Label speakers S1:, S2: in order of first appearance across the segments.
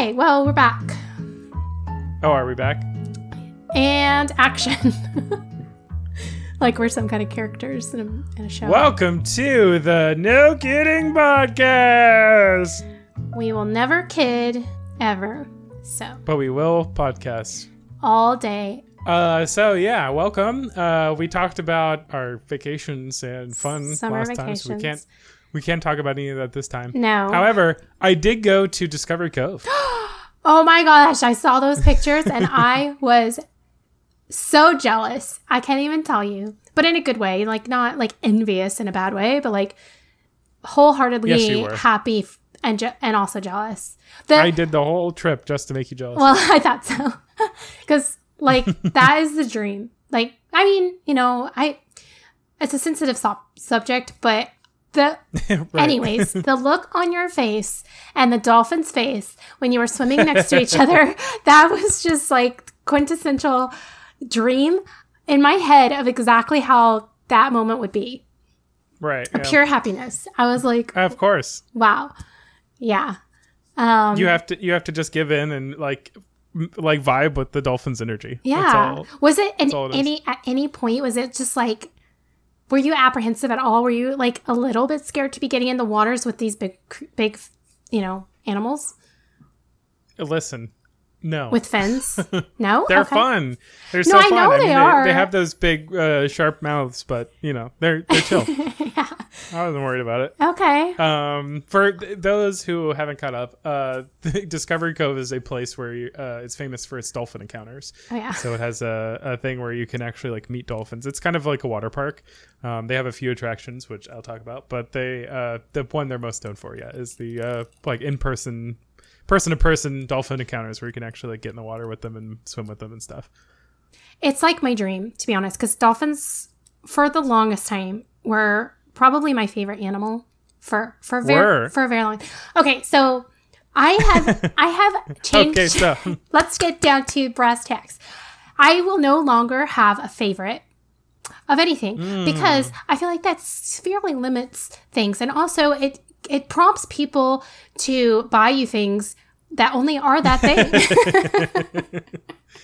S1: Okay, well, we're back.
S2: Oh, are we back?
S1: And action. like we're some kind of characters in a, in a show.
S2: Welcome to the No Kidding Podcast.
S1: We will never kid ever. So,
S2: But we will podcast.
S1: all day.
S2: Uh, so yeah, welcome. Uh, we talked about our vacations and fun
S1: Summer
S2: last time, so we
S1: vacations.
S2: can't we can't talk about any of that this time.
S1: No.
S2: However, I did go to Discovery Cove.
S1: Oh my gosh, I saw those pictures and I was so jealous. I can't even tell you. But in a good way, like not like envious in a bad way, but like wholeheartedly
S2: Yes,
S1: happy f- and je- and also jealous. The,
S2: I did the whole trip just to make you jealous.
S1: well, I thought so. Cuz like that is the dream. Like I mean, you know, I it's a sensitive sub- subject, but the
S2: Right.
S1: Anyways, the look on your face and the dolphin's face when you were swimming next to each other, that was just like quintessential dream in my head of exactly how that moment would be.
S2: right. yeah.
S1: Pure happiness. I was like,
S2: Of course.
S1: wow. Yeah. Um,
S2: You have to you have to just give in and like like vibe with the dolphin's energy. That's
S1: yeah.
S2: all.
S1: Was it
S2: all it is.
S1: any at any point was it just like were you apprehensive at all? Were you like a little bit scared to be getting in the waters with these big big, you know, animals
S2: Listen. No.
S1: with fins? No?
S2: They're
S1: Okay.
S2: fun. They're
S1: No,
S2: so
S1: I
S2: fun.
S1: know
S2: I mean,
S1: they
S2: they,
S1: are.
S2: they have those big uh, sharp mouths, but you know they're they're chill. yeah. I wasn't worried about it.
S1: Okay.
S2: Um, for th- those who haven't caught up, uh, Discovery Cove is a place where you, uh, it's famous for its dolphin encounters.
S1: Oh yeah.
S2: So it has a, a thing where you can actually like meet dolphins. It's kind of like a water park. Um, they have a few attractions, which I'll talk about, but they uh, the one they're most known for, yeah, is the uh, like in person, person to person dolphin encounters where you can actually like get in the water with them and swim with them and stuff.
S1: It's like my dream, to be honest, because dolphins, for the longest time, were probably my favorite animal for for a very for a very long. Okay, so I have I have changed.
S2: Okay, so
S1: Let's get down to brass tacks. I will no longer have a favorite of anything
S2: Hmm.
S1: because I feel like that severely limits things, and also it it prompts people to buy you things that only are that thing.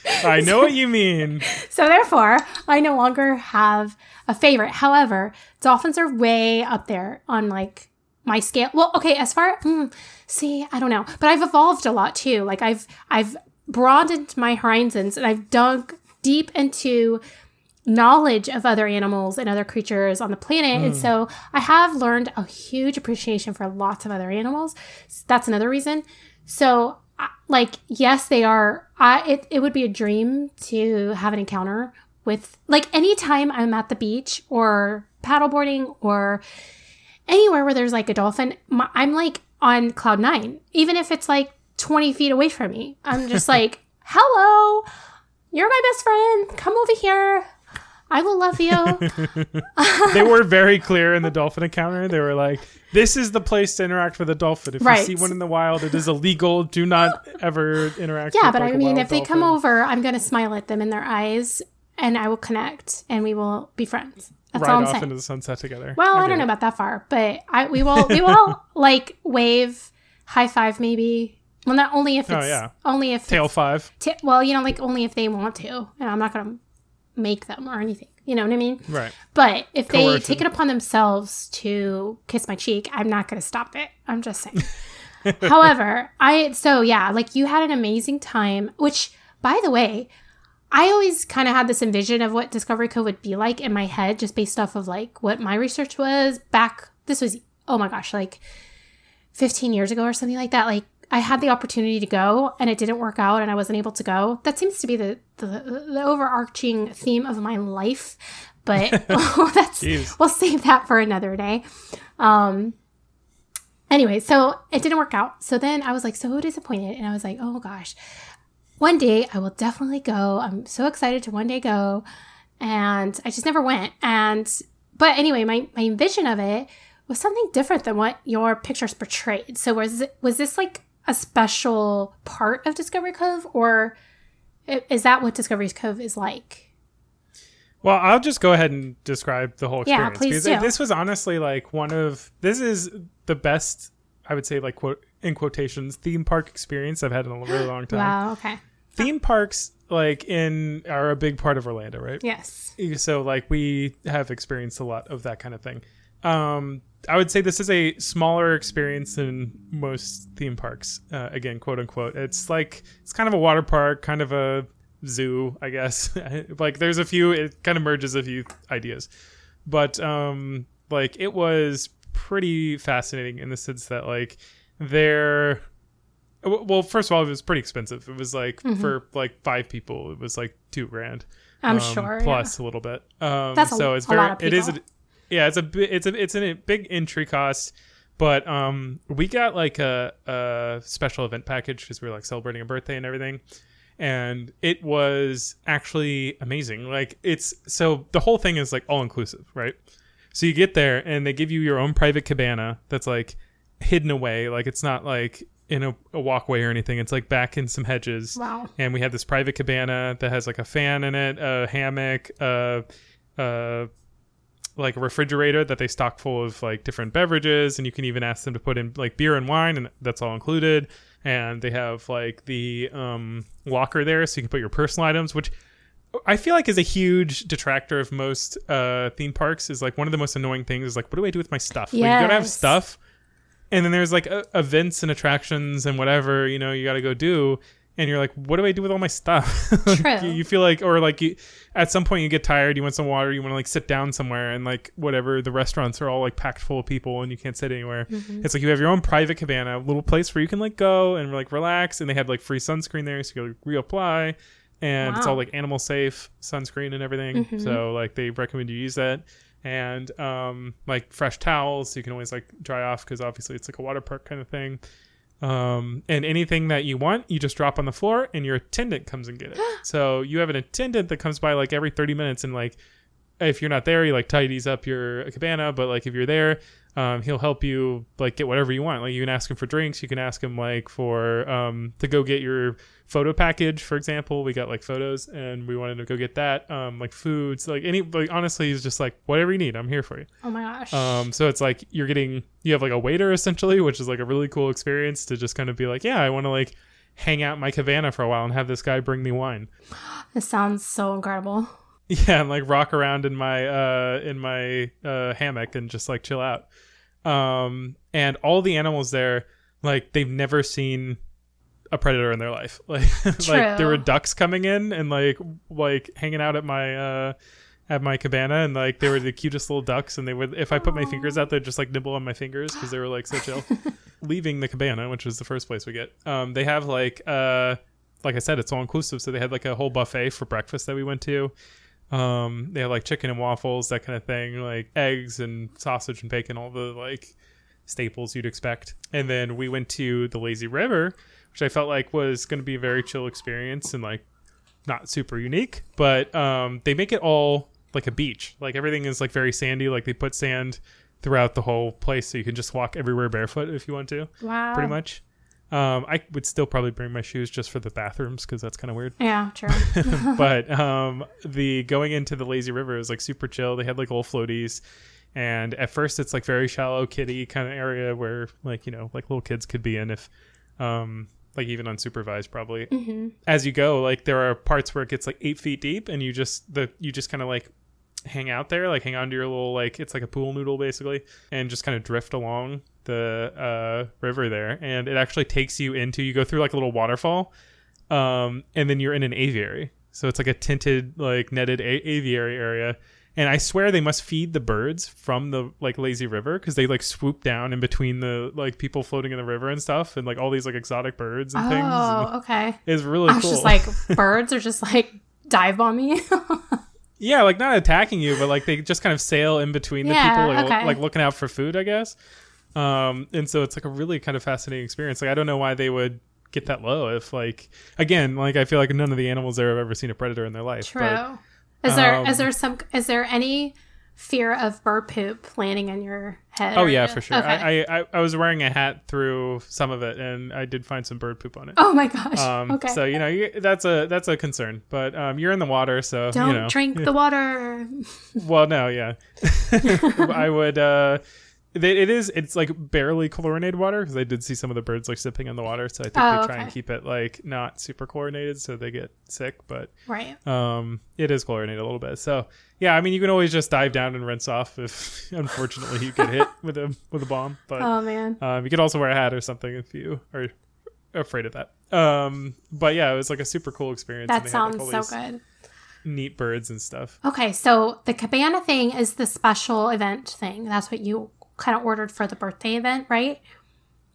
S2: I know what you mean.
S1: So therefore, I no longer have a favorite. However, dolphins are way up there on like my scale. Well, okay, as far mm, see, I don't know, but I've evolved a lot too. Like I've I've broadened my horizons and I've dug deep into knowledge of other animals and other creatures on the planet. And so I have learned a huge appreciation for lots of other animals. That's another reason. So, like, yes, they are. I it, it would be a dream to have an encounter with, like, anytime I'm at the beach or paddleboarding or anywhere where there's like a dolphin, my, I'm like on cloud nine, even if it's like 20 feet away from me. I'm just like, hello, you're my best friend. Come over here. I will love you.
S2: They were very clear in the dolphin encounter. They were like, "This is the place to interact with a dolphin. If
S1: Right.
S2: you see one in the wild, it is illegal. Do not ever interact."
S1: yeah, but
S2: like,
S1: I mean, if they come over, I'm going to smile at them in their eyes and I will connect and we will be friends. That's
S2: ride
S1: all I'm
S2: off
S1: saying.
S2: into the sunset together.
S1: Well, I,
S2: get
S1: don't know
S2: it.
S1: about that far, but I we will we will like wave, high five maybe. Well, not only if
S2: Oh, yeah.
S1: only if
S2: Tail five.
S1: ti- well, you know, like only if they want to, and I'm not gonna make them or anything. You know what I mean?
S2: Right.
S1: But if they take it upon themselves to kiss my cheek, I'm not gonna stop it. I'm just saying. However, I so yeah, like you had an amazing time, which by the way, I always kind of had this envision of what Discovery Cove would be like in my head, just based off of like what my research was back. This was oh my gosh, like 15 years ago or something like that. Like I had the opportunity to go and it didn't work out and I wasn't able to go. That seems to be the the, the overarching theme of my life. But that's
S2: Jeez.
S1: we'll save that for another day. Um anyway, so it didn't work out. So then I was like so disappointed and I was like, "Oh gosh. One day I will definitely go. I'm so excited to one day go." And I just never went. And but anyway, my my vision of it was something different than what your pictures portrayed. So was was this like a special part of Discovery Cove or is that what Discovery Cove is like?
S2: Well, I'll just go ahead and describe the whole experience.
S1: Yeah, please
S2: because
S1: do.
S2: this was honestly like one of this is the best I would say like quote in quotations theme park experience I've had in a really long time.
S1: Wow. Okay.
S2: Theme parks like in are a big part of Orlando, right?
S1: Yes.
S2: So like we have experienced a lot of that kind of thing. Um, I would say this is a smaller experience than most theme parks. Uh, again, quote unquote. It's like it's kind of a water park, kind of a zoo, I guess. like there's a few. It kind of merges a few ideas, but um, like it was pretty fascinating in the sense that like there. Well, first of all, it was pretty expensive. It was like for like five people, it was like two grand.
S1: I'm
S2: um,
S1: sure.
S2: plus a little bit. Um,
S1: That's a-
S2: so it's very it is a. yeah it's a it's a it's a big entry cost, but um we got like a, a special event package because we were like celebrating a birthday and everything, and it was actually amazing. Like it's so the whole thing is like all inclusive, right? So you get there and they give you your own private cabana that's like hidden away, like it's not like in a, a walkway or anything. It's like back in some hedges
S1: Wow.
S2: and we had this private cabana that has like a fan in it, a hammock, uh, uh, like a refrigerator that they stock full of like different beverages, and you can even ask them to put in like beer and wine, and that's all included. And they have like the um, locker there, so you can put your personal items, which I feel like is a huge detractor of most uh, theme parks. Is like one of the most annoying things is like, what do I do with my stuff? Like, you gotta have stuff, and then there's like uh, events and attractions and whatever you know you got to go do and you're like what do i do with all my stuff Like,
S1: True.
S2: you, feel like or like you at some point you get tired you want some water you want to like sit down somewhere and like whatever the restaurants are all like packed full of people and you can't sit anywhere
S1: Mm-hmm.
S2: it's like you have your own private cabana a little place where you can like go and like relax and they had like free sunscreen there so you can like, reapply and it's all like animal safe sunscreen and everything
S1: Mhm.
S2: so like they recommend you use that and um like fresh towels so you can always like dry off because obviously it's like a water park kind of thing um and anything that you want you just drop on the floor and your attendant comes and get it. So you have an attendant that comes by like every 30 minutes and like if you're not there he like tidies up your cabana but like if you're there um, he'll help you like get whatever you want like you can ask him for drinks you can ask him like for um, to go get your photo package for example we got like photos and we wanted to go get that um, like foods like any like honestly he's just like whatever you need i'm here for you
S1: Oh my gosh.
S2: um, so it's like you're getting you have like a waiter essentially, which is like a really cool experience to just kind of be like, yeah, I want to like hang out in my cabana for a while and have this guy bring me wine.
S1: this sounds so incredible.
S2: Yeah, and like rock around in my uh in my uh hammock and just like chill out. Um and all the animals there, like they've never seen a predator in their life. Like like there were ducks coming in and like like hanging out at my uh at my cabana and like they were the cutest little ducks and they would if I put my fingers out they'd just like nibble on my fingers because they were like so chill. Leaving the cabana, which was the first place we get. Um they have like uh like I said, it's all inclusive. So they had like a whole buffet for breakfast that we went to. Um, they have like chicken and waffles, that kind of thing, like eggs and sausage and bacon, all the like staples you'd expect. And then we went to the lazy river, which I felt like was going to be a very chill experience and like not super unique, but um, they make it all like a beach. Like everything is like very sandy. Like they put sand throughout the whole place, so you can just walk everywhere barefoot if you want to,
S1: Wow.
S2: pretty much. Um, I would still probably bring my shoes just for the bathrooms because that's kind of weird.
S1: Yeah, true.
S2: but um the going into the lazy river is like super chill. They had like little floaties. And at first it's like very shallow kitty kind of area where like you know like little kids could be in if um like even unsupervised probably.
S1: Hmm
S2: as you go like there are parts where it gets like eight feet deep and you just the you just kind of like hang out there like hang on to your little like it's like a pool noodle basically and just kind of drift along the uh river there. And it actually takes you into you go through like a little waterfall um and then you're in an aviary. So it's like a tinted like netted a- aviary area. And i swear they must feed the birds from the like lazy river because they like swoop down in between the like people floating in the river and stuff and like all these like exotic birds and things.
S1: Oh, okay.
S2: it's really
S1: I was
S2: cool.
S1: just like, birds are just like dive bomb me.
S2: Yeah, like not attacking you, but like they just kind of sail in between the people, like,
S1: okay.
S2: like looking out for food, I guess. Um, and so it's like a really kind of fascinating experience. Like I don't know why they would get that low if like again, like I feel like none of the animals there have ever seen a predator in their life.
S1: True.
S2: But
S1: is there
S2: um,
S1: is there some is there any fear of bird poop landing in your head?
S2: oh yeah, for sure.
S1: Okay.
S2: I, I I- was wearing a hat through some of it, and I did find some bird poop on it.
S1: oh my gosh.
S2: Um,
S1: okay.
S2: So you know you, that's a that's a concern, but um, you're in the water, so
S1: Don't
S2: you know.
S1: drink the water.
S2: Well, no, yeah. I would uh it is it's like barely chlorinated water because I did see some of the birds like sipping in the water, so I think
S1: Oh,
S2: they try and keep it like not super chlorinated so they get sick, but
S1: Right.
S2: um, it is chlorinated a little bit. So yeah, I mean you can always just dive down and rinse off if unfortunately you get hit with a with a bomb, but
S1: Oh man.
S2: um, you could also wear a hat or something if you are afraid of that. Um, but yeah, it was like a super cool experience.
S1: That
S2: they had, like,
S1: sounds so good.
S2: Neat birds and stuff.
S1: Okay, so the cabana thing is the special event thing. That's what you kind of ordered for the birthday event, right?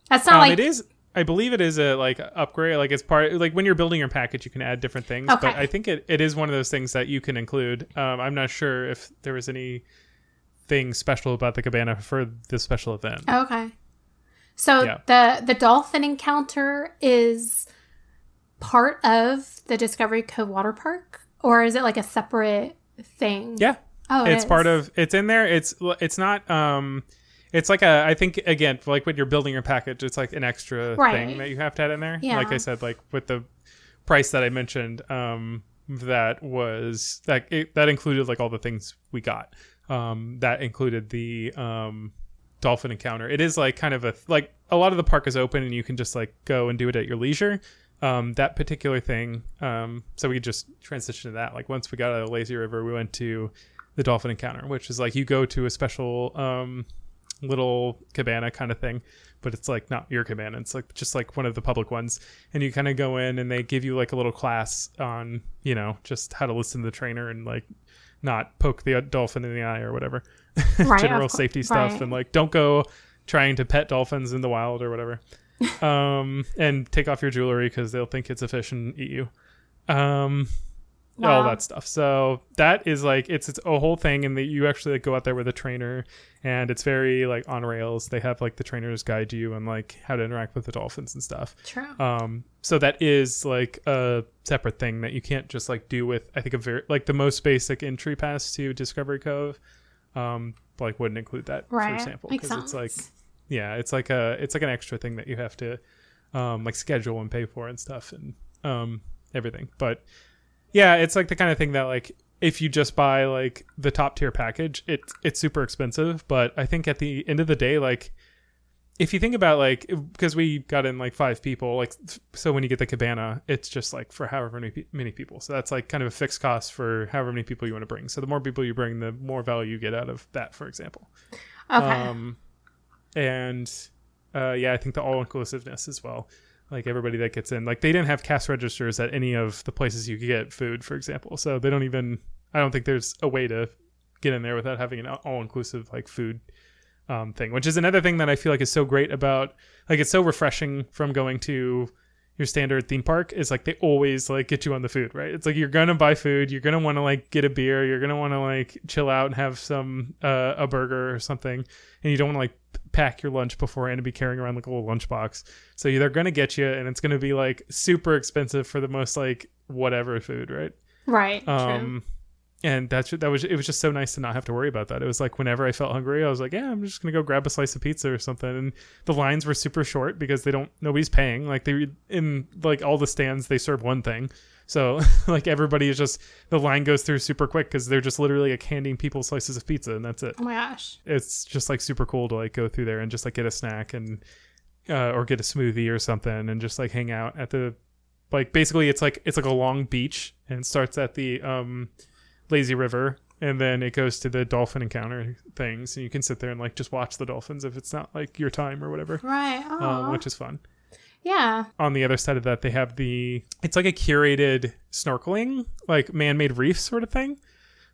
S1: That's not
S2: Um,
S1: like
S2: it is. I believe it is a like upgrade. Like it's part like when you're building your package, you can add different things. But I think it, it is one of those things that you can include. Um, I'm not sure if there was anything special about the cabana for this special event.
S1: Okay. So
S2: Yeah.
S1: the the dolphin encounter is part of the Discovery Cove Water Park, or is it like a separate thing?
S2: Yeah,
S1: Oh, it
S2: it's part of. It's in there. It's it's not. Um, it's like a. I think again, like when you're building your package, it's like an extra
S1: Right.
S2: thing that you have to add in there.
S1: Yeah.
S2: Like I said, like with the price that I mentioned, um, that was that it, that included like all the things we got. Um, that included the um dolphin encounter. It is like kind of a like a lot of the park is open and you can just like go and do it at your leisure. Um, that particular thing. Um, so we just transitioned to that. Like once we got out of Lazy River, we went to the dolphin encounter, which is like you go to a special um little cabana kind of thing, but it's like not your cabana. It's like just like one of the public ones, and you kind of go in and they give you like a little class on you know just how to listen to the trainer and like not poke the dolphin in the eye or whatever
S1: Right,
S2: general safety stuff
S1: right.
S2: and like don't go trying to pet dolphins in the wild or whatever um and take off your jewelry because they'll think it's a fish and eat you um all that stuff. So that is like it's it's a whole thing and that you actually like go out there with a trainer and it's very like on rails. They have like the trainers guide you and like how to interact with the dolphins and stuff.
S1: True.
S2: um so that is like a separate thing that you can't just like do with i think a very like the most basic entry pass to discovery cove um like wouldn't include that for example because it's like yeah it's like a it's like an extra thing that you have to um like schedule and pay for and stuff and um everything. But yeah it's like the kind of thing that like if you just buy like the top tier package it it's super expensive but i think at the end of the day like if you think about like because we got in like five people like so when you get the cabana it's just like for however many, many people so that's like kind of a fixed cost for however many people you want to bring so the more people you bring the more value you get out of that for example
S1: Okay.
S2: um, and uh, yeah, I think the all inclusiveness as well. Like everybody that gets in, like they didn't have cash registers at any of the places you could get food, for example. So they don't even. I don't think there's a way to get in there without having an all inclusive like food um, thing, which is another thing that I feel like is so great about. Like it's so refreshing from going to your standard theme park is like they always like get you on the food, right? It's like you're gonna buy food, you're gonna want to like get a beer, you're gonna want to like chill out and have some uh, a burger or something, and you don't want to like pack your lunch beforehand and be carrying around like a little lunchbox. So they're gonna get you, and it's gonna be like super expensive for the most like whatever food, right?
S1: right. True.
S2: Um, and that's that was it was just so nice to not have to worry about that. It was like whenever I felt hungry, I was like, yeah, I'm just gonna go grab a slice of pizza or something. And the lines were super short because they don't nobody's paying. Like they in like all the stands they serve one thing. So like everybody is just the line goes through super quick because they're just literally like handing people slices of pizza and that's it.
S1: Oh my gosh.
S2: It's just like super cool to like go through there and just like get a snack and uh, or get a smoothie or something and just like hang out at the like basically it's like it's like a long beach and starts at the um lazy river and then it goes to the dolphin encounter things and you can sit there and like just watch the dolphins if it's not like your time or whatever
S1: Right. Oh.
S2: um, which is fun
S1: yeah.
S2: on the other side of that they have the it's like a curated snorkeling like man-made reef sort of thing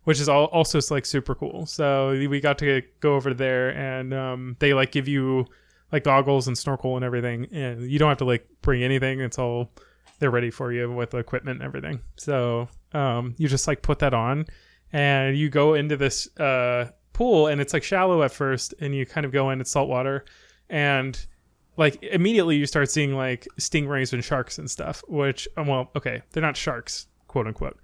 S2: which is all also like super cool. So we got to go over there and um, they like give you like goggles and snorkel and everything and you don't have to like bring anything. It's all they're ready for you with equipment and everything. So um, you just like put that on and you go into this uh, pool and it's like shallow at first and you kind of go in it's salt water and like immediately you start seeing like stingrays and sharks and stuff which um, well okay they're not sharks quote unquote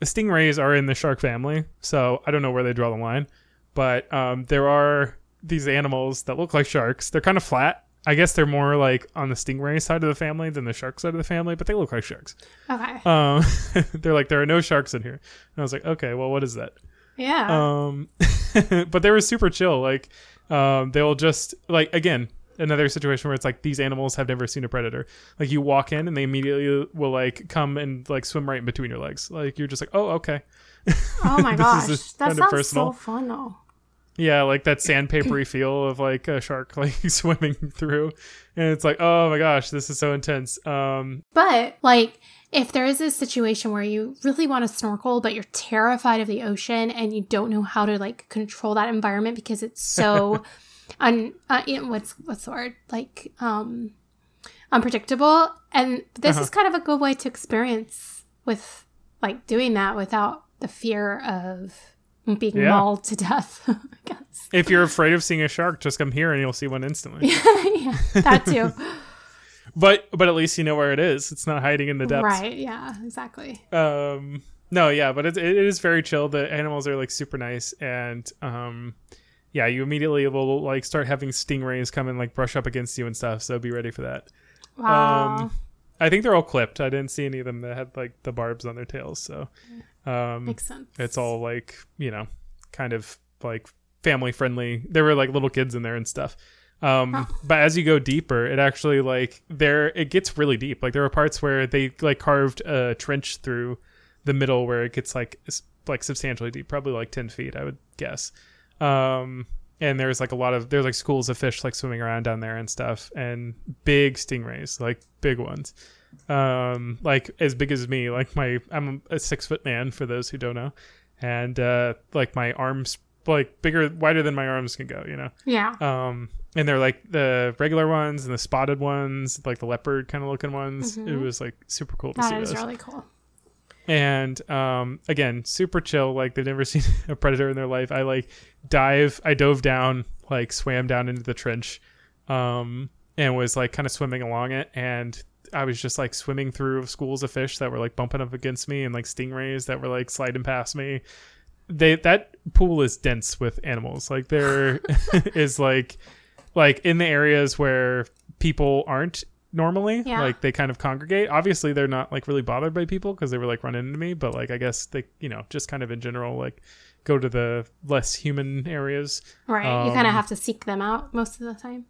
S2: the stingrays are in the shark family so i don't know where they draw the line but um, there are these animals that look like sharks they're kind of flat i guess they're more like on the stingray side of the family than the shark side of the family but they look like sharks
S1: Okay.
S2: um, they're like there are no sharks in here and i was like okay well what is that
S1: Yeah.
S2: Um, but they were super chill. Like, um, they'll just like again another situation where it's like these animals have never seen a predator. Like you walk in and they immediately will like come and like swim right in between your legs. Like you're just like, oh okay.
S1: oh my gosh. That sounds
S2: personal.
S1: so fun though.
S2: Yeah, like that sandpapery feel of like a shark like swimming through, and it's like, oh my gosh, this is so intense. Um,
S1: But like if there is a situation where you really want to snorkel but you're terrified of the ocean and you don't know how to like control that environment because it's so un uh, you know, what's what's the word like um unpredictable and this is kind of a good way to experience with like doing that without the fear of being
S2: Yeah.
S1: mauled to death I guess
S2: if you're afraid of seeing a shark, just come here and you'll see one instantly.
S1: yeah that too
S2: but but at least you know where it is. It's not hiding in the depths.
S1: right yeah exactly
S2: um no yeah but it, it is very chill the animals are like super nice and um yeah you immediately will like start having stingrays come and like brush up against you and stuff so be ready for that.
S1: Wow.
S2: Um i think they're all clipped. I didn't see any of them that had like the barbs on their tails so um
S1: makes sense.
S2: it's all like you know kind of like family friendly there were like little kids in there and stuff. Um
S1: Huh.
S2: but as you go deeper it actually like there it gets really deep. Like there are parts where they like carved a trench through the middle where it gets like like substantially deep probably like 10 feet i would guess um and there's like a lot of there's like schools of fish like swimming around down there and stuff and big stingrays like big ones. Um like as big as me like my i'm a six foot man for those who don't know. And uh like my arms like bigger wider than my arms can go you know?
S1: Yeah.
S2: Um and they're like the regular ones and the spotted ones like the leopard kind of looking ones. It
S1: Mhm.
S2: was like super cool to
S1: that
S2: see
S1: is
S2: those.
S1: really cool
S2: and um again super chill like they've never seen a predator in their life. I like dive i dove down like swam down into the trench um and was like kind of swimming along it. And i was just like swimming through schools of fish that were like bumping up against me and like stingrays that were like sliding past me. They that pool is dense with animals. Like there is like like in the areas where people aren't normally
S1: Yeah.
S2: like they kind of congregate obviously they're not like really bothered by people because they were like running into me but like i guess they you know just kind of in general like go to the less human areas
S1: Right. you kind of
S2: Um,
S1: have to seek them out most of the time.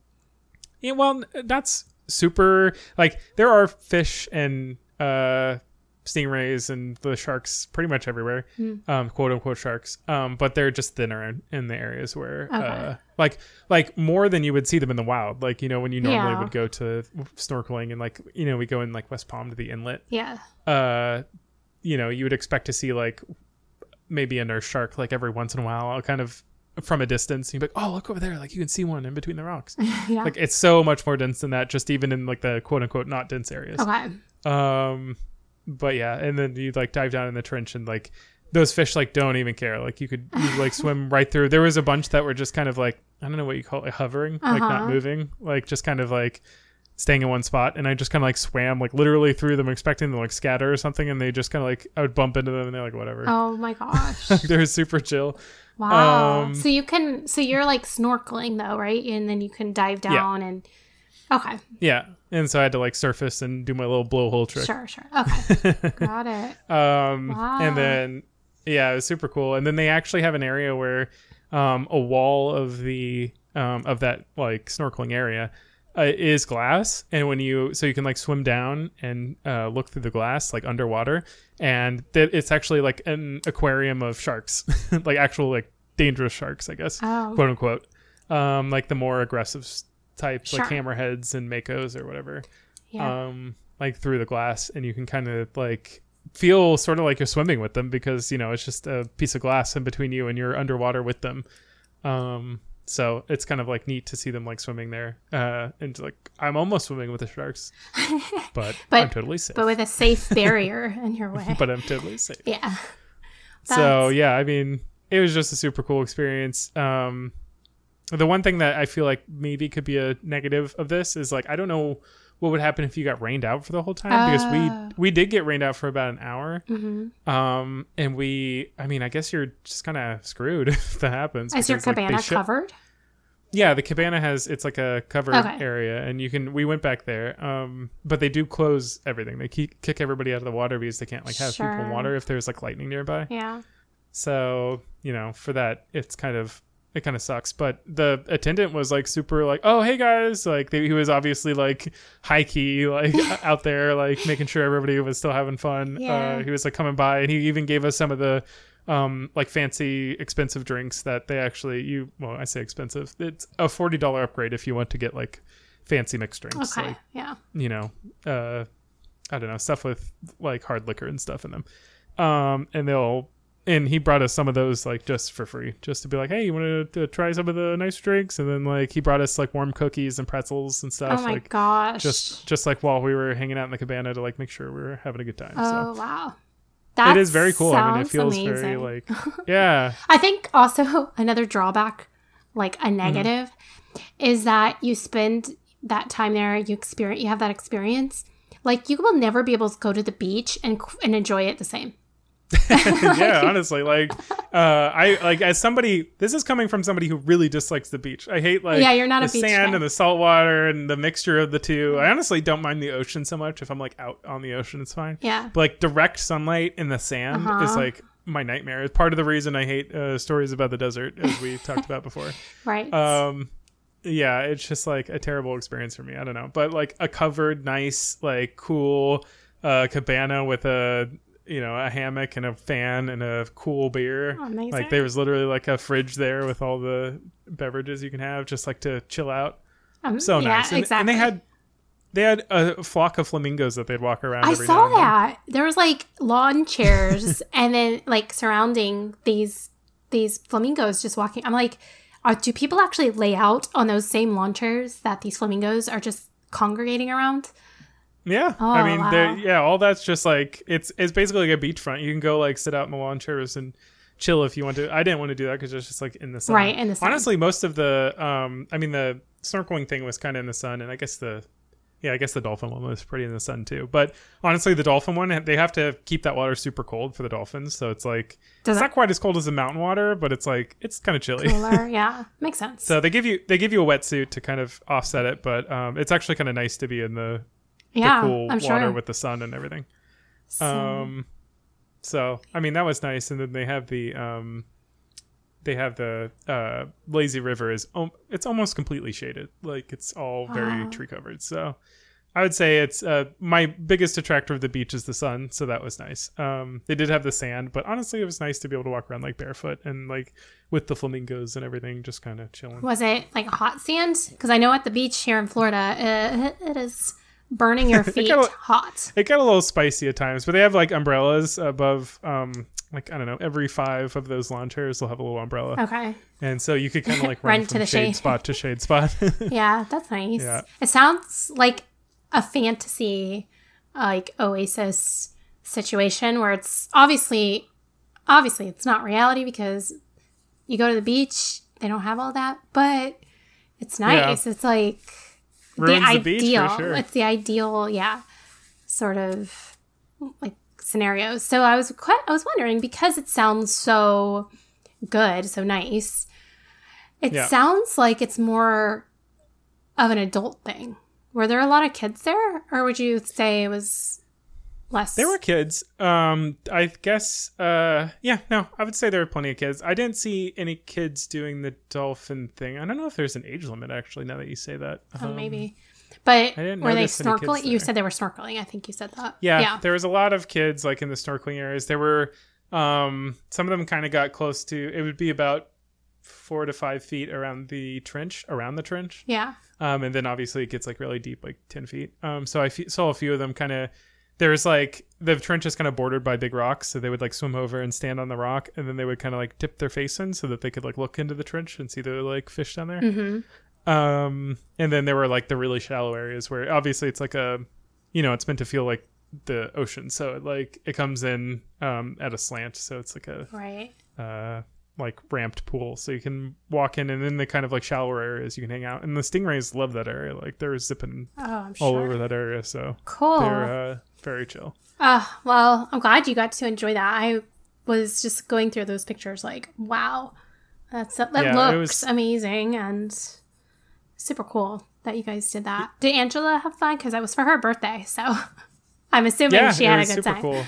S2: yeah well that's super like there are fish and uh stingrays and the sharks pretty much everywhere
S1: Hmm.
S2: um quote unquote sharks um but they're just thinner in, in the areas where uh like like more than you would see them in the wild like you know when you normally
S1: Yeah.
S2: would go to snorkeling and like you know we go in like west palm to the inlet
S1: Yeah.
S2: uh you know you would expect to see like maybe a nurse shark like every once in a while kind of from a distance you'd be like oh look over there like you can see one in between the rocks
S1: yeah.
S2: like it's so much more dense than that just even in like the quote unquote not dense areas
S1: okay.
S2: um but yeah and then you like dive down in the trench and like those fish like don't even care like you could you like swim right through there was a bunch that were just kind of like i don't know what you call it hovering like not
S1: Uh-huh.
S2: moving like just kind of like staying in one spot and i just kind of like swam like literally through them expecting them like scatter or something and they just kind of like i would bump into them and they're like whatever
S1: Oh my gosh.
S2: they're super chill
S1: Wow.
S2: Um,
S1: so you can so you're like snorkeling though, right? And then you can dive
S2: Yeah.
S1: down and Okay.
S2: yeah and so i had to like surface and do my little blowhole trick
S1: Sure, sure. Okay. Got it.
S2: Um,
S1: Wow.
S2: and then yeah, it was super cool. And then they actually have an area where um, a wall of the um, of that like snorkeling area uh, is glass, and when you so you can like swim down and uh, look through the glass like underwater, and th- it's actually like an aquarium of sharks, like actual like dangerous sharks, I guess,
S1: Oh.
S2: quote unquote. Um, like the more aggressive s- types, like hammerheads and makos or whatever.
S1: Yeah.
S2: um like through the glass and you can kind of like feel sort of like you're swimming with them because you know it's just a piece of glass in between you and you're underwater with them. Um so it's kind of like neat to see them like swimming there. Uh and like i'm almost swimming with the sharks but,
S1: But-
S2: i'm totally safe.
S1: but with a safe barrier in your way.
S2: but i'm totally safe.
S1: Yeah.
S2: so yeah i mean it was just a super cool experience. Um the one thing that i feel like maybe could be a negative of this is like i don't know what would happen if you got rained out for the whole time because
S1: Ah.
S2: we we did get rained out for about an hour
S1: Mhm.
S2: um and we i mean i guess you're just kind of screwed if that happens
S1: Is your
S2: because, like,
S1: cabana covered?
S2: yeah the cabana has it's like a covered
S1: Okay.
S2: area and you can we went back there um but they do close everything they keep, kick everybody out of the water because they can't like have people in water if there's like lightning nearby
S1: Yeah.
S2: So you know, for that, it's kind of it kind of sucks. But the attendant was like super like, oh hey guys, like they, he was obviously like high key like out there like making sure everybody was still having fun.
S1: Yeah.
S2: Uh, he was like coming by and he even gave us some of the um like fancy expensive drinks that they actually you well I say expensive. It's a forty dollar upgrade if you want to get like fancy mixed drinks.
S1: Okay.
S2: Like
S1: yeah.
S2: you know, uh, I don't know, stuff with like hard liquor and stuff in them. Um, and they'll, and he brought us some of those like just for free, just to be like, hey, you want to try some of the nice drinks? And then like he brought us like warm cookies and pretzels and stuff.
S1: Oh my
S2: like
S1: gosh.
S2: just just like while we were hanging out in the cabana to like make sure we were having a good time.
S1: Oh
S2: so
S1: wow. That
S2: it is very cool. I mean, it feels very like yeah,
S1: I think also another drawback, like
S2: Mm-hmm.
S1: a negative, is that you spend that time there, you experience, you have that experience. Like you will never be able to go to the beach and and enjoy it the same.
S2: yeah, honestly, like uh, I like as somebody. This is coming from somebody who really dislikes the beach. I hate like
S1: Yeah, you're not a beach
S2: sand
S1: guy.
S2: and the salt water and the mixture of the two. I honestly don't mind the ocean so much. If I'm like out on the ocean, it's fine.
S1: Yeah.
S2: But like direct sunlight in the sand is
S1: Uh-huh.
S2: like my nightmare. It's part of the reason I hate uh, stories about the desert, as we talked about before.
S1: Right.
S2: Um, yeah, it's just like a terrible experience for me. I don't know, but like a covered, nice, like cool uh, cabana with a you know a hammock and a fan and a cool beer.
S1: Amazing.
S2: Like there was literally like a fridge there with all the beverages you can have, just like to chill out.
S1: Um,
S2: So
S1: yeah,
S2: nice, and,
S1: exactly.
S2: and they had they had a flock of flamingos that they'd walk around.
S1: I saw that. There was like lawn chairs and then like surrounding these these flamingos just walking. I'm like, are, do people actually lay out on those same lawn chairs that these flamingos are just congregating around?
S2: Yeah,
S1: Oh,
S2: I mean,
S1: wow.
S2: yeah, all that's just like it's it's basically like a beachfront. You can go like sit out in the lawn chairs and chill if you want to. I didn't want to do that because it's just like in the sun.
S1: Right, in the sun.
S2: Honestly, most of the um, I mean, the snorkeling thing was kind of in the sun, and I guess the yeah, I guess the dolphin one was pretty in the sun too. But honestly, the dolphin one they have to keep that water super cold for the dolphins, so it's like
S1: Does
S2: it's
S1: it
S2: not quite as cold as the mountain water, but it's like it's kind of chilly.
S1: cooler? yeah, makes sense.
S2: So they give you they give you a wetsuit to kind of offset it, but um, it's actually kind of nice to be in the
S1: yeah,
S2: the cool
S1: I'm
S2: water
S1: sure.
S2: with the sun and everything.
S1: So-
S2: Um, so I mean that was nice, and then they have the um, they have the uh, lazy river is um, it's almost completely shaded, like it's all very
S1: Wow.
S2: tree covered. So I would say it's uh, my biggest attractor of the beach is the sun, so that was nice. Um, they did have the sand, but honestly, it was nice to be able to walk around like barefoot and like with the flamingos and everything, just kind of chilling.
S1: Was it like hot sand? Because I know at the beach here in Florida, uh, it is burning your feet
S2: it got
S1: hot.
S2: It got a little spicy at times, but they have like umbrellas above, um, like I don't know, every five of those lawn chairs will have a little umbrella,
S1: Okay.
S2: and so you could kind of like run,
S1: Run to
S2: from
S1: the
S2: shade,
S1: shade.
S2: spot to shade spot.
S1: Yeah, that's nice.
S2: Yeah.
S1: It sounds like a fantasy, like Oasis situation where it's obviously, obviously, it's not reality because you go to the beach, they don't have all that, but it's nice. It's like
S2: Ruins
S1: the
S2: the beach
S1: ideal.
S2: sure.
S1: It's the ideal, yeah, sort of like scenarios. So I was quite, I was wondering because it sounds so good, so nice. It
S2: Yeah.
S1: sounds like it's more of an adult thing. Were there a lot of kids there, or would you say it was less?
S2: There were kids. Um, I guess. Uh, yeah, no, I would say there were plenty of kids. I didn't see any kids doing the dolphin thing. I don't know if there's an age limit actually. Now that you say that,
S1: Oh,
S2: Um,
S1: maybe. But were they
S2: notice any kids
S1: snorkeling? You said they were snorkeling. I think you said that.
S2: Yeah,
S1: Yeah.
S2: there was a lot of kids like in the snorkeling areas. There were um, some of them kind of got close to. It would be about four to five feet around the trench, around the trench.
S1: Yeah.
S2: um, and then obviously it gets like really deep, like ten feet. Um, so I saw a few of them kind of. There's like the trench is kind of bordered by big rocks, so they would like swim over and stand on the rock, and then they would kind of like dip their face in so that they could like look into the trench and see the like fish down there.
S1: hmm
S2: Um, and then there were like the really shallow areas where obviously it's like a, you know, it's meant to feel like the ocean, so it like it comes in um at a slant, so it's like a
S1: Right.
S2: uh like ramped pool so you can walk in and in the kind of like shallower areas you can hang out and the stingrays love that area like they're zipping
S1: Oh, sure.
S2: all over that area so
S1: Cool.
S2: they're uh very chill
S1: Uh, well, I'm glad you got to enjoy that. I was just going through those pictures, like, wow, that's that
S2: Yeah,
S1: looks
S2: was-
S1: amazing and super cool that you guys did that. Did Angela have fun? Because that was for her birthday, so I'm assuming
S2: yeah
S1: she had a good
S2: super
S1: time.
S2: cool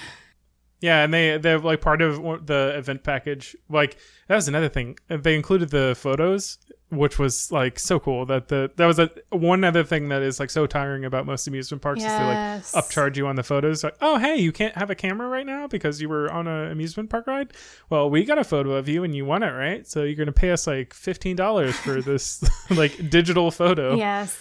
S2: Yeah, and they they're like part of the event package. Like that was another thing. They included the photos, which was like so cool. That the that was a one other thing that is like so tiring about most amusement parks is they like upcharge you on the photos. Like, oh hey, you can't have a camera right now because you were on an amusement park ride. Well, we got a photo of you and you want it, right? So you're gonna pay us like fifteen dollars for this like digital photo.
S1: Yes.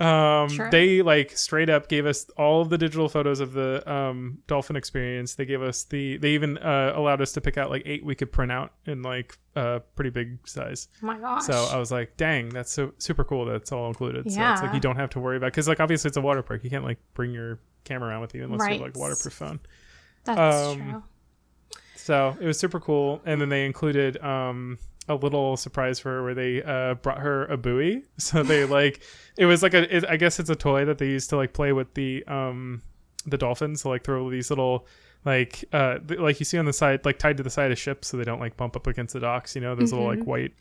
S2: Um,
S1: Sure.
S2: they like straight up gave us all of the digital photos of the um dolphin experience. They gave us the. They even uh, allowed us to pick out like eight we could print out in like uh pretty big size.
S1: Oh my gosh.
S2: So I was like, dang, that's so super cool. That's all included. So it's like you don't have to worry about because like obviously it's a water park. You can't like bring your camera around with you unless you have like a waterproof phone.
S1: That's
S2: um,
S1: true.
S2: So it was super cool. And then they included um a little surprise for her where they uh brought her a buoy. So they like it was like a it, I guess it's a toy that they used to like play with the um the dolphins to like throw these little like uh th- like you see on the side like tied to the side of ships so they don't like bump up against the docks, you know, those little like white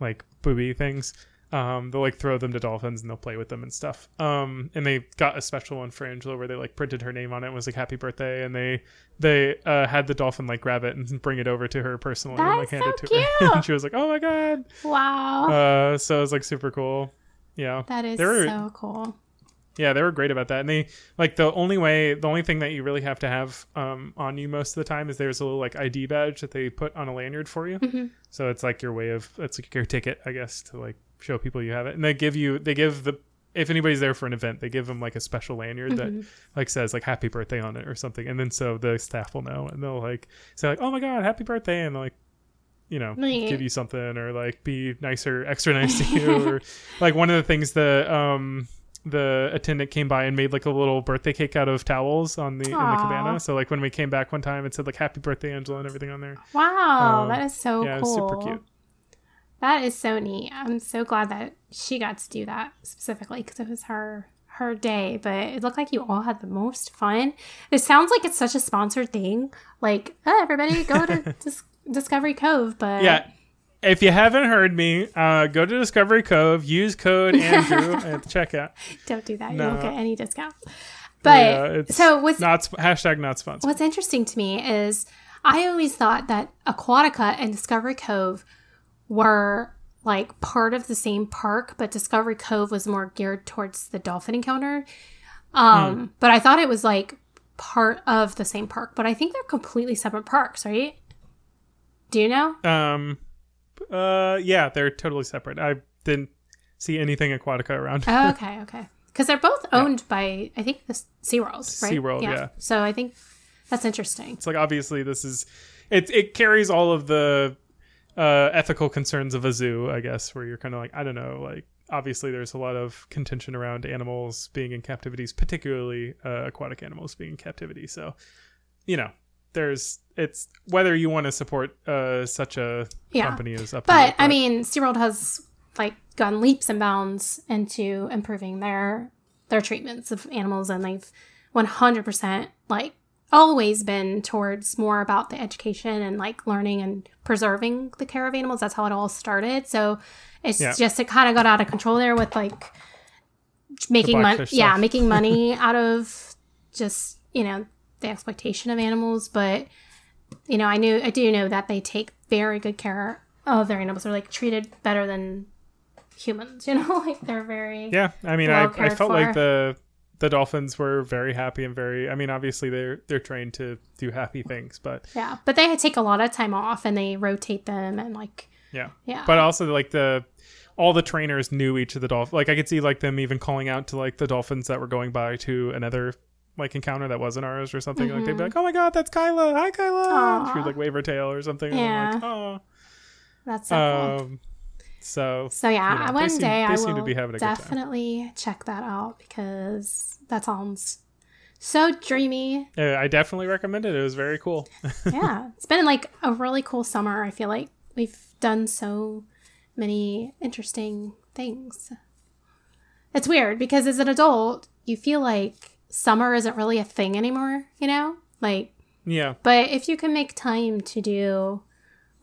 S2: like buoy things. Um, they'll like throw them to dolphins and they'll play with them and stuff. Um, and they got a special one for Angela where they like printed her name on it and was like happy birthday and they they uh, had the dolphin like grab it and bring it over to her personally and like hand
S1: so
S2: it to her. and she was like, "Oh my god!"
S1: Wow.
S2: Uh, so it was like super cool. Yeah,
S1: that is
S2: were
S1: so cool.
S2: yeah they were great about that. And they like the only way the only thing that you really have to have um on you most of the time is there's a little like ID badge that they put on a lanyard for you.
S1: Mhm.
S2: So it's like your way of it's like your ticket, I guess, to like show people you have it. And they give you they give the if anybody's there for an event, they give them like a special lanyard
S1: Mm-hmm.
S2: that like says like happy birthday on it or something. And then so the staff will know and they'll like say like, Oh my god, happy birthday and like you know, give you something or like be nicer, extra nice to you or like one of the things the um the attendant came by and made like a little birthday cake out of towels on the in the cabana. So like when we came back one time, it said like "Happy Birthday, Angela" and everything on there.
S1: Wow,
S2: Um,
S1: that is so
S2: yeah,
S1: cool.
S2: super cute.
S1: That is so neat. I'm so glad that she got to do that specifically because it was her her day. But it looked like you all had the most fun. It sounds like it's such a sponsored thing. Like, oh, everybody go to Dis- Discovery Cove. But
S2: Yeah. If you haven't heard me, uh, go to Discovery Cove, use code Andrew at checkout.
S1: don't do that. You won't get any discount. But
S2: Yeah, it's
S1: so what's
S2: Not sp- hashtag not sponsored.
S1: What's interesting to me is I always thought that Aquatica and Discovery Cove were like part of the same park, but Discovery Cove was more geared towards the dolphin encounter. Um, But I thought it was like part of the same park, but I think they're completely separate parks, right? Do you know?
S2: Um, uh, yeah, they're totally separate. I didn't see anything Aquatica around.
S1: Oh, okay, okay. Because they're both owned by, I think, the SeaWorld, right?
S2: SeaWorld, yeah.
S1: So I think that's interesting.
S2: It's like obviously this is it. It carries all of the uh, ethical concerns of a zoo, I guess, where you're kind of like I don't know, like obviously there's a lot of contention around animals being in captivities, particularly uh, aquatic animals being in captivity. So you know, there's it's whether you want to support uh, such a
S1: Yeah.
S2: company is up.
S1: But I mean, SeaWorld has like gone leaps and bounds into improving their their treatments of animals, and they've 100% like always been towards more about the education and like learning and preserving the care of animals. That's how it all started. So it's
S2: Yeah.
S1: just it kind of got out of control there with like making money. Yeah, making money out of just you know the exploitation of animals, but you know, I knew I do know that they take very good care of their animals. They're like treated better than humans. You know, like they're very
S2: yeah, I mean, I, I felt
S1: for.
S2: like the the dolphins were very happy and very. I mean, obviously they're they're trained to do happy things, but
S1: yeah. But they take a lot of time off and they rotate them and like
S2: yeah.
S1: yeah.
S2: but also like the all the trainers knew each of the dolphins like i could see like them even calling out to like the dolphins that were going by to another like encounter that wasn't ours or something like they'd be mm-hmm. like oh my god that's kyla hi kyla
S1: Aw.
S2: she would like wave her tail or something and I'm like oh
S1: That's so cool.
S2: Um, so
S1: So yeah,
S2: you know,
S1: one
S2: seem-
S1: day I will
S2: be having a
S1: definitely check that out because that sounds so dreamy.
S2: yeah, i definitely recommend it it was very cool
S1: yeah, it's been like a really cool summer. I feel like we've done so many interesting things. It's weird because as an adult, you feel like summer isn't really a thing anymore, you know? Like,
S2: yeah
S1: but if you can make time to do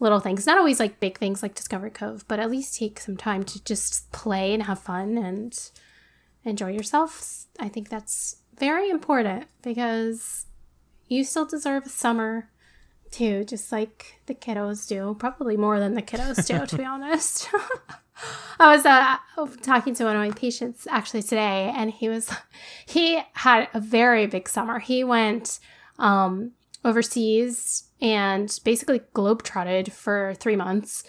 S1: little things, not always like big things like Discovery Cove, but at least take some time to just play and have fun and enjoy yourself, I think that's very important because you still deserve a summer too, just like the kiddos do. Probably more than the kiddos do, to be honest. I was uh, talking to one of my patients actually today, and he was he had a very big summer. He went um, overseas and basically globetrotted for three months.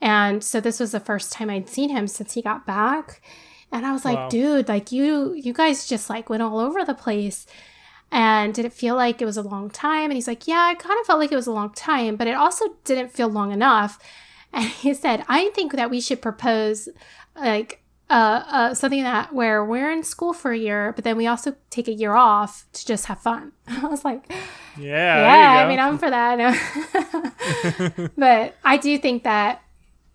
S1: And so this was the first time I'd seen him since he got back. And I was like,
S2: Wow.
S1: dude, like you you guys just like went all over the place. And did it feel like it was a long time? And he's like, Yeah, I kind of felt like it was a long time, but it also didn't feel long enough. And he said, I think that we should propose like uh, uh, something that where we're in school for a year, but then we also take a year off to just have fun. I was like,
S2: Yeah.
S1: yeah, I mean. I'm for that. but I do think that,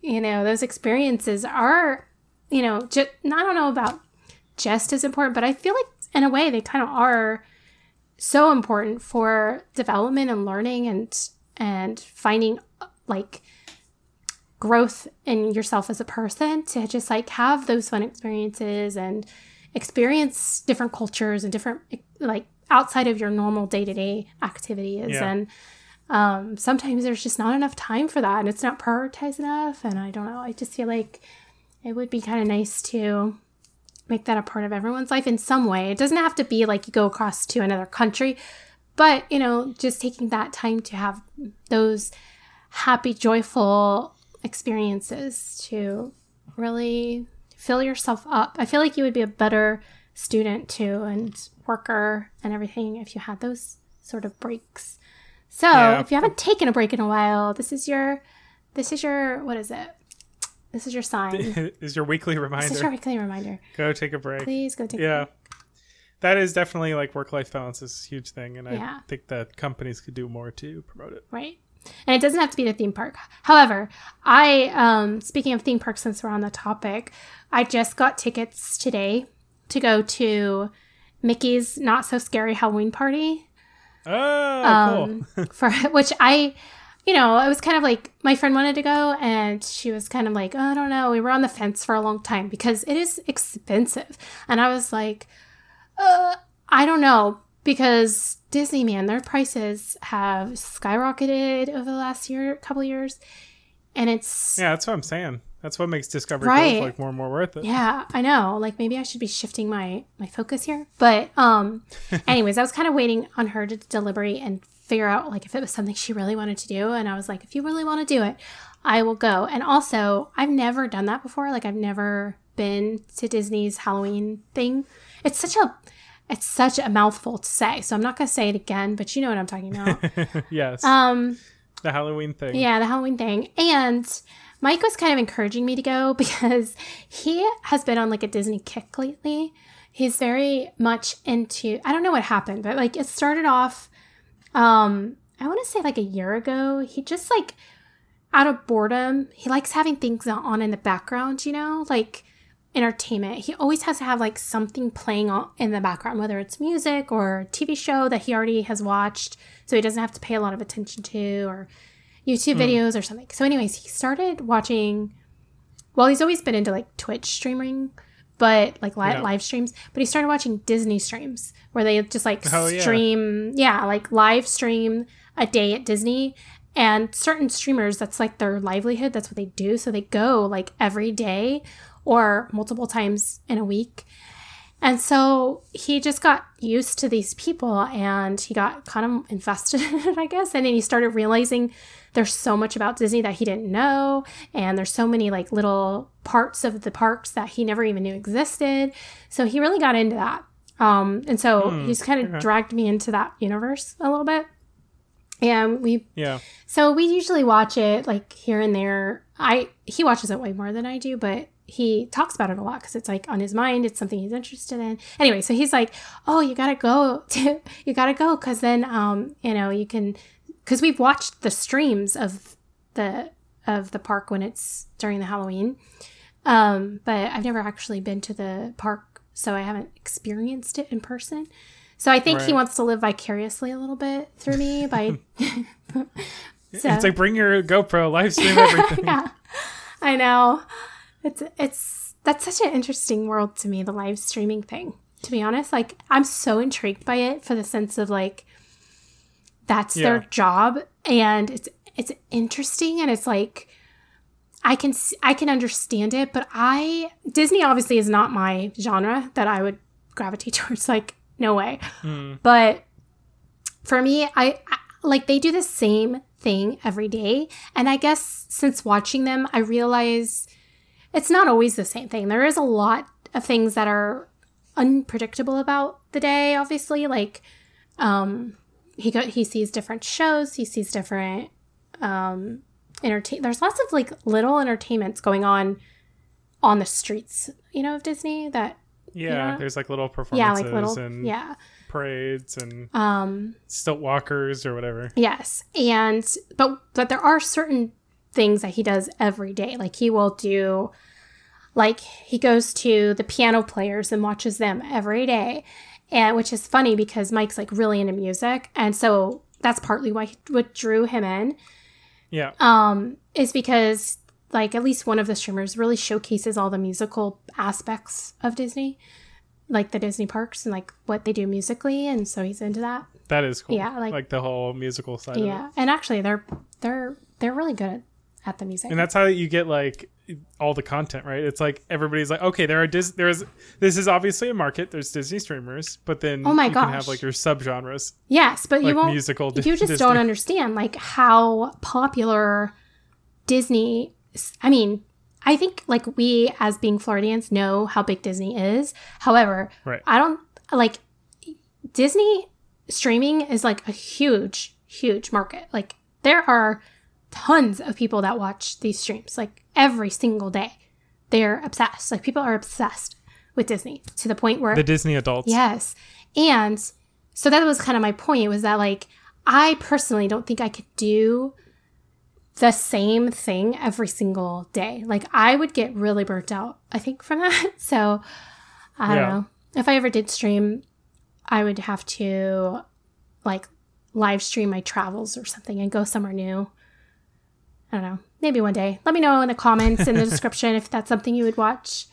S1: you know, those experiences are, you know, just, I don't know about just as important, but I feel like in a way they kind of are so important for development and learning and, and finding like growth in yourself as a person to just like have those fun experiences and experience different cultures and different like outside of your normal day-to-day activities.
S2: Yeah.
S1: and um, sometimes there's just not enough time for that and it's not prioritized enough. And i don't know i just feel like it would be kind of nice to make that a part of everyone's life in some way. It doesn't have to be like you go across to another country but you know just taking that time to have those happy joyful experiences to really fill yourself up i feel like you would be a better student too and worker and everything if you had those sort of breaks so
S2: Yeah.
S1: if you haven't taken a break in a while this is your this is your what is it this is your sign
S2: is your weekly reminder.
S1: this is your weekly reminder
S2: Go take a break.
S1: please go take a break. Yeah.
S2: That is definitely like work life balance is a huge thing. And
S1: Yeah.
S2: I think that companies could do more to promote it.
S1: right? And it doesn't have to be the theme park. However, I um speaking of theme parks since we're on the topic, I just got tickets today to go to Mickey's Not So Scary Halloween Party.
S2: Oh,
S1: Um
S2: cool.
S1: for which I you know, it was kind of like my friend wanted to go and she was kind of like, oh, I don't know. We were on the fence for a long time because it is expensive. And I was like, uh, I don't know because Disney, man, their prices have skyrocketed over the last year, couple of years. And it's, yeah.
S2: Yeah, that's what I'm saying. That's what makes Discovery
S1: Right.
S2: Cove like more and more worth it.
S1: Yeah, I know. Like maybe I should be shifting my, my focus here. But, um, anyways, I was kind of waiting on her to deliberate and figure out like if it was something she really wanted to do. And I was like, if you really want to do it, I will go. And also, I've never done that before. Like I've never been to Disney's Halloween thing. It's such a it's such a mouthful to say. So I'm not going to say it again, but you know what I'm talking about.
S2: yes.
S1: um
S2: the Halloween thing.
S1: yeah, the Halloween thing. And Mike was kind of encouraging me to go because he has been on like a Disney kick lately. He's very much into I don't know what happened, but like it started off um I want to say like a year ago. He just like out of boredom, he likes having things on in the background, you know? Like entertainment. He always has to have like something playing in the background, whether it's music or a TV show that he already has watched, so he doesn't have to pay a lot of attention to, or YouTube hmm. videos or something. So, anyways, he started watching. Well, he's always been into like Twitch streaming, but like li-
S2: Yeah.
S1: live streams. But he started watching Disney streams where they just like
S2: Oh, yeah.
S1: stream, yeah, like live stream a day at Disney. And certain streamers, that's like their livelihood. That's what they do. So they go like every day or multiple times in a week. And so he just got used to these people and he got kind of invested in it, I guess. And then he started realizing there's so much about Disney that he didn't know. And there's so many like little parts of the parks that he never even knew existed. So he really got into that. Um, and so he's kind of
S2: okay.
S1: dragged me into that universe a little bit. And we
S2: Yeah.
S1: so we usually watch it like here and there. I he watches it way more than I do, but he talks about it a lot because it's like on his mind. It's something he's interested in. Anyway, so he's like, "Oh, you gotta go to you gotta go because then um you know you can because we've watched the streams of the of the park when it's during the Halloween, um but I've never actually been to the park, so I haven't experienced it in person." So I think he wants to live vicariously a little bit through me by So-
S2: It's like bring your GoPro, live stream everything.
S1: yeah, I know. It's it's that's such an interesting world to me, the live streaming thing. To be honest, like I'm so intrigued by it for the sense of like that's
S2: Yeah.
S1: their job and it's it's interesting and it's like I can I can understand it, but I Disney obviously is not my genre that I would gravitate towards. Like no way.
S2: Mm.
S1: But for me, I, I like they do the same thing every day, and I guess since watching them, I realize it's not always the same thing. There is a lot of things that are unpredictable about the day. Obviously, like um, he go, he sees different shows, he sees different um, entertain. There's lots of like little entertainments going on on the streets, you know, of Disney that
S2: Yeah,
S1: Yeah.
S2: there's like little performances yeah,
S1: like little
S2: and
S1: yeah.
S2: parades and
S1: Um,
S2: stilt walkers or whatever.
S1: Yes, and but but there are certain things that he does every day. Like he will do, like he goes to the piano players and watches them every day, and which is funny because Mike's like really into music, and so that's partly why what drew him in.
S2: Yeah.
S1: Um, is because like at least one of the streamers really showcases all the musical aspects of Disney, like the Disney parks and like what they do musically, and so he's into that.
S2: That is cool.
S1: Yeah, like-
S2: like the whole musical side of it.
S1: Yeah, and actually, they're they're they're really good at, at the music.
S2: And that's how you get like all the content, right? It's like everybody's like, okay, there are Dis- there's this is obviously a market. There's Disney streamers, but then
S1: Oh my
S2: you can have like your subgenres,
S1: yes, but
S2: like
S1: you won't.
S2: musical. Di-
S1: you just
S2: Disney.
S1: don't understand like how popular Disney. I mean, I think like we as being Floridians know how big Disney is. However,
S2: Right.
S1: I don't like Disney streaming is like a huge, huge market. Like there are tons of people that watch these streams like every single day. They're obsessed. Like people are obsessed with Disney to the point where
S2: The Disney adults.
S1: Yes. And so that was kind of my point was that like I personally don't think I could do the same thing every single day. Like I would get really burnt out, I think, from that. So I don't know. If I ever did stream, I would have to like live stream my travels or something and go somewhere new. I don't know. Maybe one day. Let me know in the comments in the description if that's something you would watch.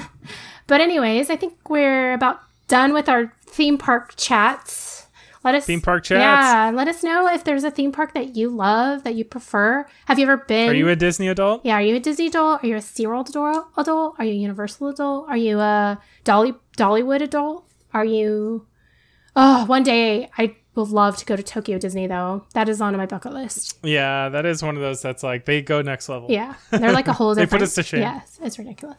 S1: but anyways, I think we're about done with our theme park chats. Let us
S2: Theme park chats.
S1: Yeah, let us know if there's a theme park that you love that you prefer. Have you ever been?
S2: Are you a Disney adult?
S1: yeah, are you a Disney adult? Are you a SeaWorld adult? adult? Are you a Universal adult? Are you a Dolly Dollywood adult? Are you? Oh, one day I love to go to Tokyo Disney though. That is on my bucket list.
S2: Yeah, that is one of those that's like they go next level.
S1: Yeah, they're like a whole
S2: They put us to shame.
S1: Yes, it's ridiculous.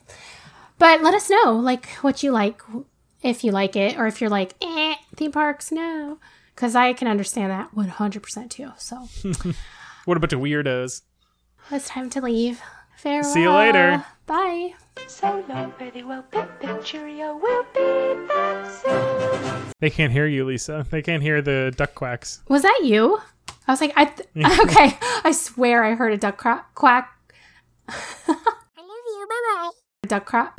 S1: But let us know like what you like, if you like it, or if you're like eh, theme parks, no, because I can understand that 100 percent too. So
S2: What about the weirdos?
S1: it's time to leave. Farewell.
S2: See you later.
S1: Bye.
S3: So long, pretty well, pip, pip, cheerio, we'll be back soon.
S2: They can't hear you, Lisa. They can't hear the duck quacks.
S1: Was that you? I was like, I th- okay. I swear I heard a duck cra- quack.
S3: I love you, bye bye.
S1: Duck crack.